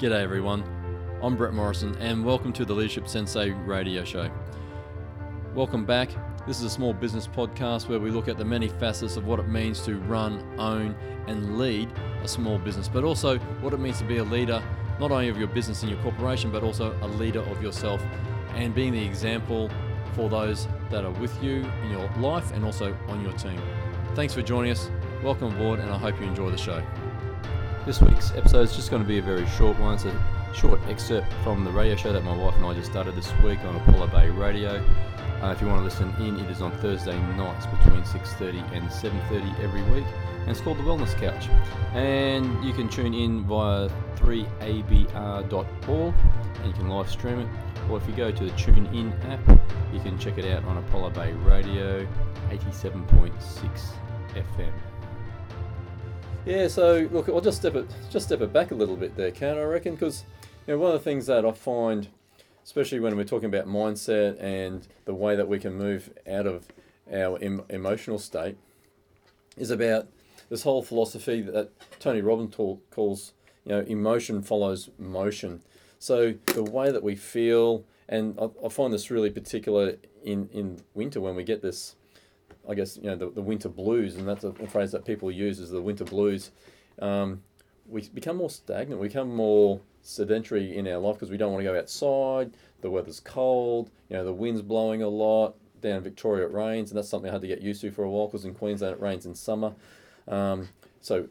G'day everyone, I'm Brett Morrison and welcome to the Leadership Sensei radio show. Welcome back. This is a small business podcast where we look at the many facets of what it means to run, own, and lead a small business, but also what it means to be a leader, not only of your business and your corporation, but also a leader of yourself and being the example for those that are with you in your life and also on your team. Thanks for joining us. Welcome aboard, and I hope you enjoy the show. This week's episode is just going to be a very short one. It's a short excerpt from the radio show that my wife and I just started this week on Apollo Bay Radio. Uh, if you want to listen in, it is on Thursday nights between 6:30 and 7:30 every week, and it's called the Wellness Couch. And you can tune in via 3abr.org, and you can live stream it. Or if you go to the TuneIn app, you can check it out on Apollo Bay Radio, 87.6 FM. Yeah, so look, I'll just step it, just step it back a little bit there, can I reckon? Because you know, one of the things that I find, especially when we're talking about mindset and the way that we can move out of our em- emotional state, is about this whole philosophy that Tony Robbins talk, calls, you know, emotion follows motion. So the way that we feel, and I, I find this really particular in in winter when we get this I guess you know the, the winter blues, and that's a, phrase that people use is the winter blues. Um, we become more stagnant. We become more sedentary in our life because we don't want to go outside. The weather's cold. You know the wind's blowing a lot. Down in Victoria it rains, and that's something I had to get used to for a while because in Queensland it rains in summer. Um, so,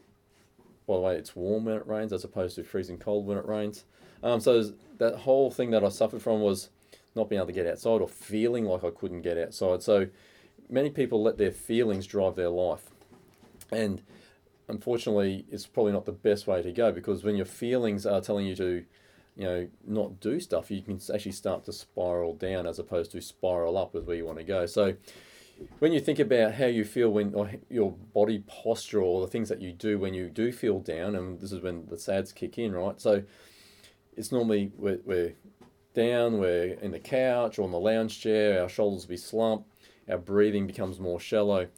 by the way, it's warm when it rains as opposed to freezing cold when it rains. Um, so that whole thing that I suffered from was not being able to get outside or feeling like I couldn't get outside. So many people let their feelings drive their life. And unfortunately, it's probably not the best way to go because when your feelings are telling you to, you know, not do stuff, you can actually start to spiral down as opposed to spiral up with where you want to go. So when you think about how you feel when or your body posture or the things that you do when you do feel down, and this is when the sads kick in, right? So it's normally we're, we're down, we're in the couch or on the lounge chair, our shoulders be slumped, our breathing becomes more shallow.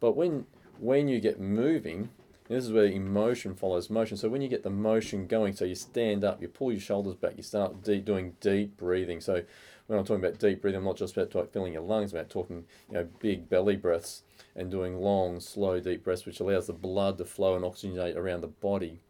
But when when you get moving, this is where emotion follows motion. So when you get the motion going, so you stand up, you pull your shoulders back, you start deep, doing deep breathing. So when I'm talking about deep breathing, I'm not just about filling your lungs, I'm about talking you know big belly breaths and doing long, slow, deep breaths, which allows the blood to flow and oxygenate around the body.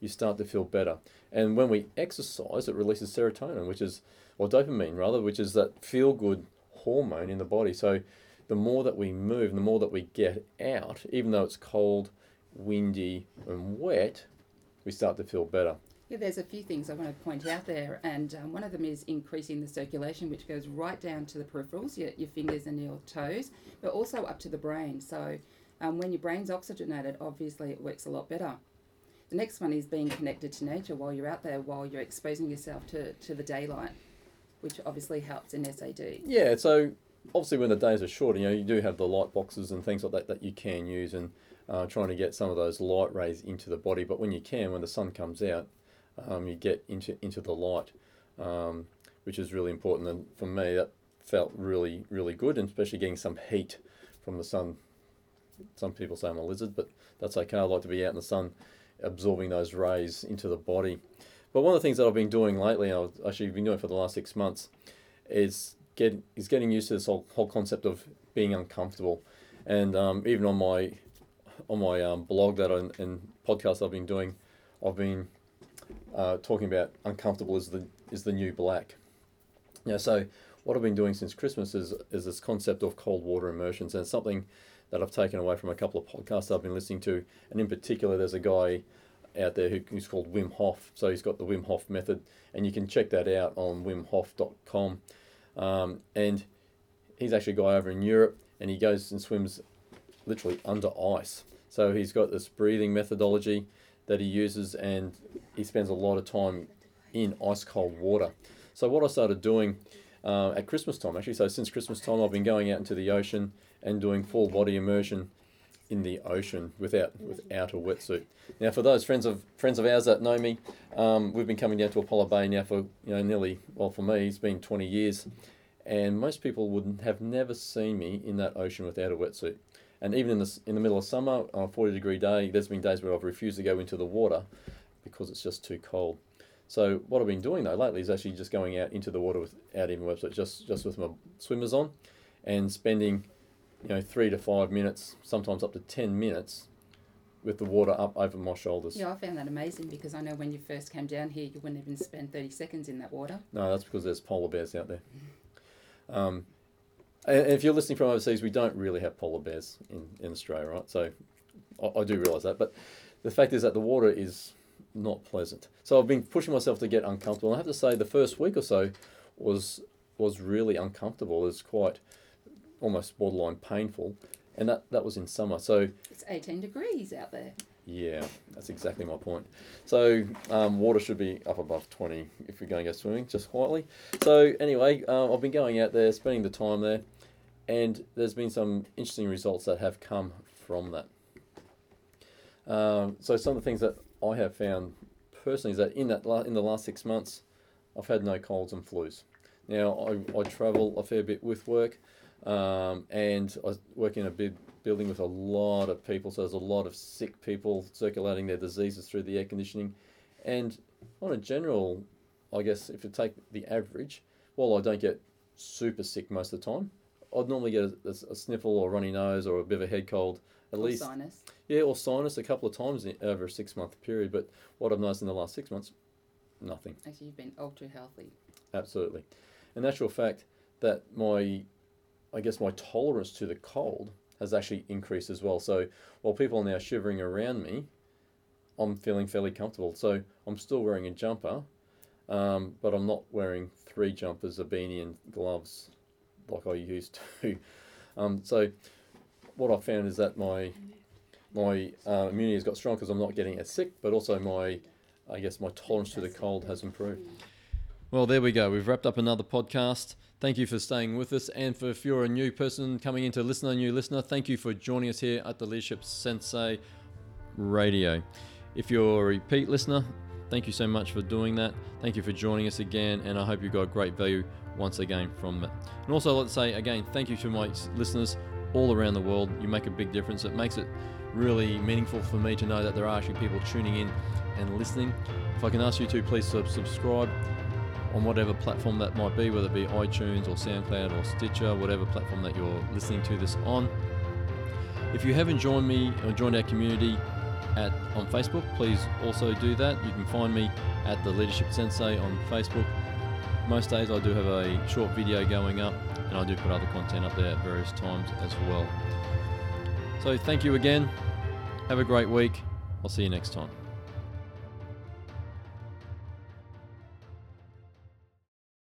You start to feel better. And when we exercise, it releases serotonin, which is, or dopamine rather, which is that feel good hormone in the body. So the more that we move, the more that we get out, even though it's cold, windy, and wet, we start to feel better. Yeah, there's a few things I want to point out there, and um, one of them is increasing the circulation, which goes right down to the peripherals, your, your fingers and your toes, but also up to the brain. So um, when your brain's oxygenated, obviously it works a lot better. The next one is being connected to nature while you're out there, while you're exposing yourself to, to the daylight, which obviously helps in SAD. Yeah, so obviously when the days are short, you know, you do have the light boxes and things like that that you can use and uh, trying to get some of those light rays into the body. But when you can, when the sun comes out, um, you get into into the light, um, which is really important. And for me, that felt really really good, and especially getting some heat from the sun. Some people say I'm a lizard, but that's okay. I like to be out in the sun, absorbing those rays into the body. But one of the things that I've been doing lately, I've actually been doing for the last six months, is get is getting used to this whole, whole concept of being uncomfortable, and um, even on my on my um, blog that I, and podcast I've been doing, I've been uh, talking about uncomfortable is the is the new black. Yeah, so what I've been doing since Christmas is is this concept of cold water immersions, and something that I've taken away from a couple of podcasts I've been listening to, and in particular, there's a guy out there who's called Wim Hof. So he's got the Wim Hof method, and you can check that out on wimhof.com. Um, and he's actually a guy over in Europe, and he goes and swims literally under ice. So he's got this breathing methodology that he uses, and he spends a lot of time in ice cold water. So what I started doing uh, at Christmas time, actually, so since Christmas time, I've been going out into the ocean and doing full body immersion in the ocean without without a wetsuit. Now, for those friends of friends of ours that know me, um, we've been coming down to Apollo Bay now for you know nearly well for me it's been twenty years, and most people would have never seen me in that ocean without a wetsuit. And even in the in the middle of summer on a forty degree day, there's been days where I've refused to go into the water because it's just too cold. So what I've been doing though lately is actually just going out into the water without even a wetsuit, just just with my swimmers on, and spending, you know, three to five minutes, sometimes up to ten minutes, with the water up over my shoulders. Yeah, I found that amazing because I know when you first came down here, you wouldn't even spend 30 seconds in that water. No, that's because there's polar bears out there. Um, and if you're listening from overseas, we don't really have polar bears in, in Australia, right? So I, I do realise that. But the fact is that the water is not pleasant. So I've been pushing myself to get uncomfortable. And I have to say, the first week or so was was really uncomfortable. It's quite almost borderline painful, and that that was in summer. So It's 18 degrees out there. yeah, that's exactly my point. So um, water should be up above twenty if you're going to go swimming, just quietly. So anyway, uh, I've been going out there, spending the time there, and there's been some interesting results that have come from that. Um, so some of the things that I have found personally is that in that la- in the last six months, I've had no colds and flus. Now I, I travel a fair bit with work, um, and I work in a big building with a lot of people. So there's a lot of sick people circulating their diseases through the air conditioning, and on a general, I guess if you take the average, while I don't get super sick most of the time, I'd normally get a, a, a sniffle or runny nose or a bit of a head cold at or least sinus. yeah, or sinus a couple of times in, over a six month period. But what I've noticed in the last six months, nothing. Actually, you've been ultra healthy. Absolutely. In actual fact, that my, I guess my tolerance to the cold has actually increased as well. So while people are now shivering around me, I'm feeling fairly comfortable. So I'm still wearing a jumper, um, but I'm not wearing three jumpers, a beanie, and gloves like I used to. Um, so what I've found is that my my uh, immunity has got strong because I'm not getting as sick, but also my I guess my tolerance to the cold has improved. Well, there we go. We've wrapped up another podcast. Thank you for staying with us. And for if you're a new person coming in into listener, new listener, thank you for joining us here at the Leadership Sensei Radio. If you're a repeat listener, thank you so much for doing that. Thank you for joining us again, and I hope you got great value once again from it. And also, I'd like to say again, thank you to my listeners all around the world. You make a big difference. It makes it really meaningful for me to know that there are actually people tuning in and listening. If I can ask you to please subscribe on whatever platform that might be, whether it be iTunes or SoundCloud or Stitcher, whatever platform that you're listening to this on. If you haven't joined me or joined our community at on Facebook, please also do that. You can find me at the Leadership Sensei on Facebook. Most days I do have a short video going up, and I do put other content up there at various times as well. So thank you again. Have a great week. I'll see you next time.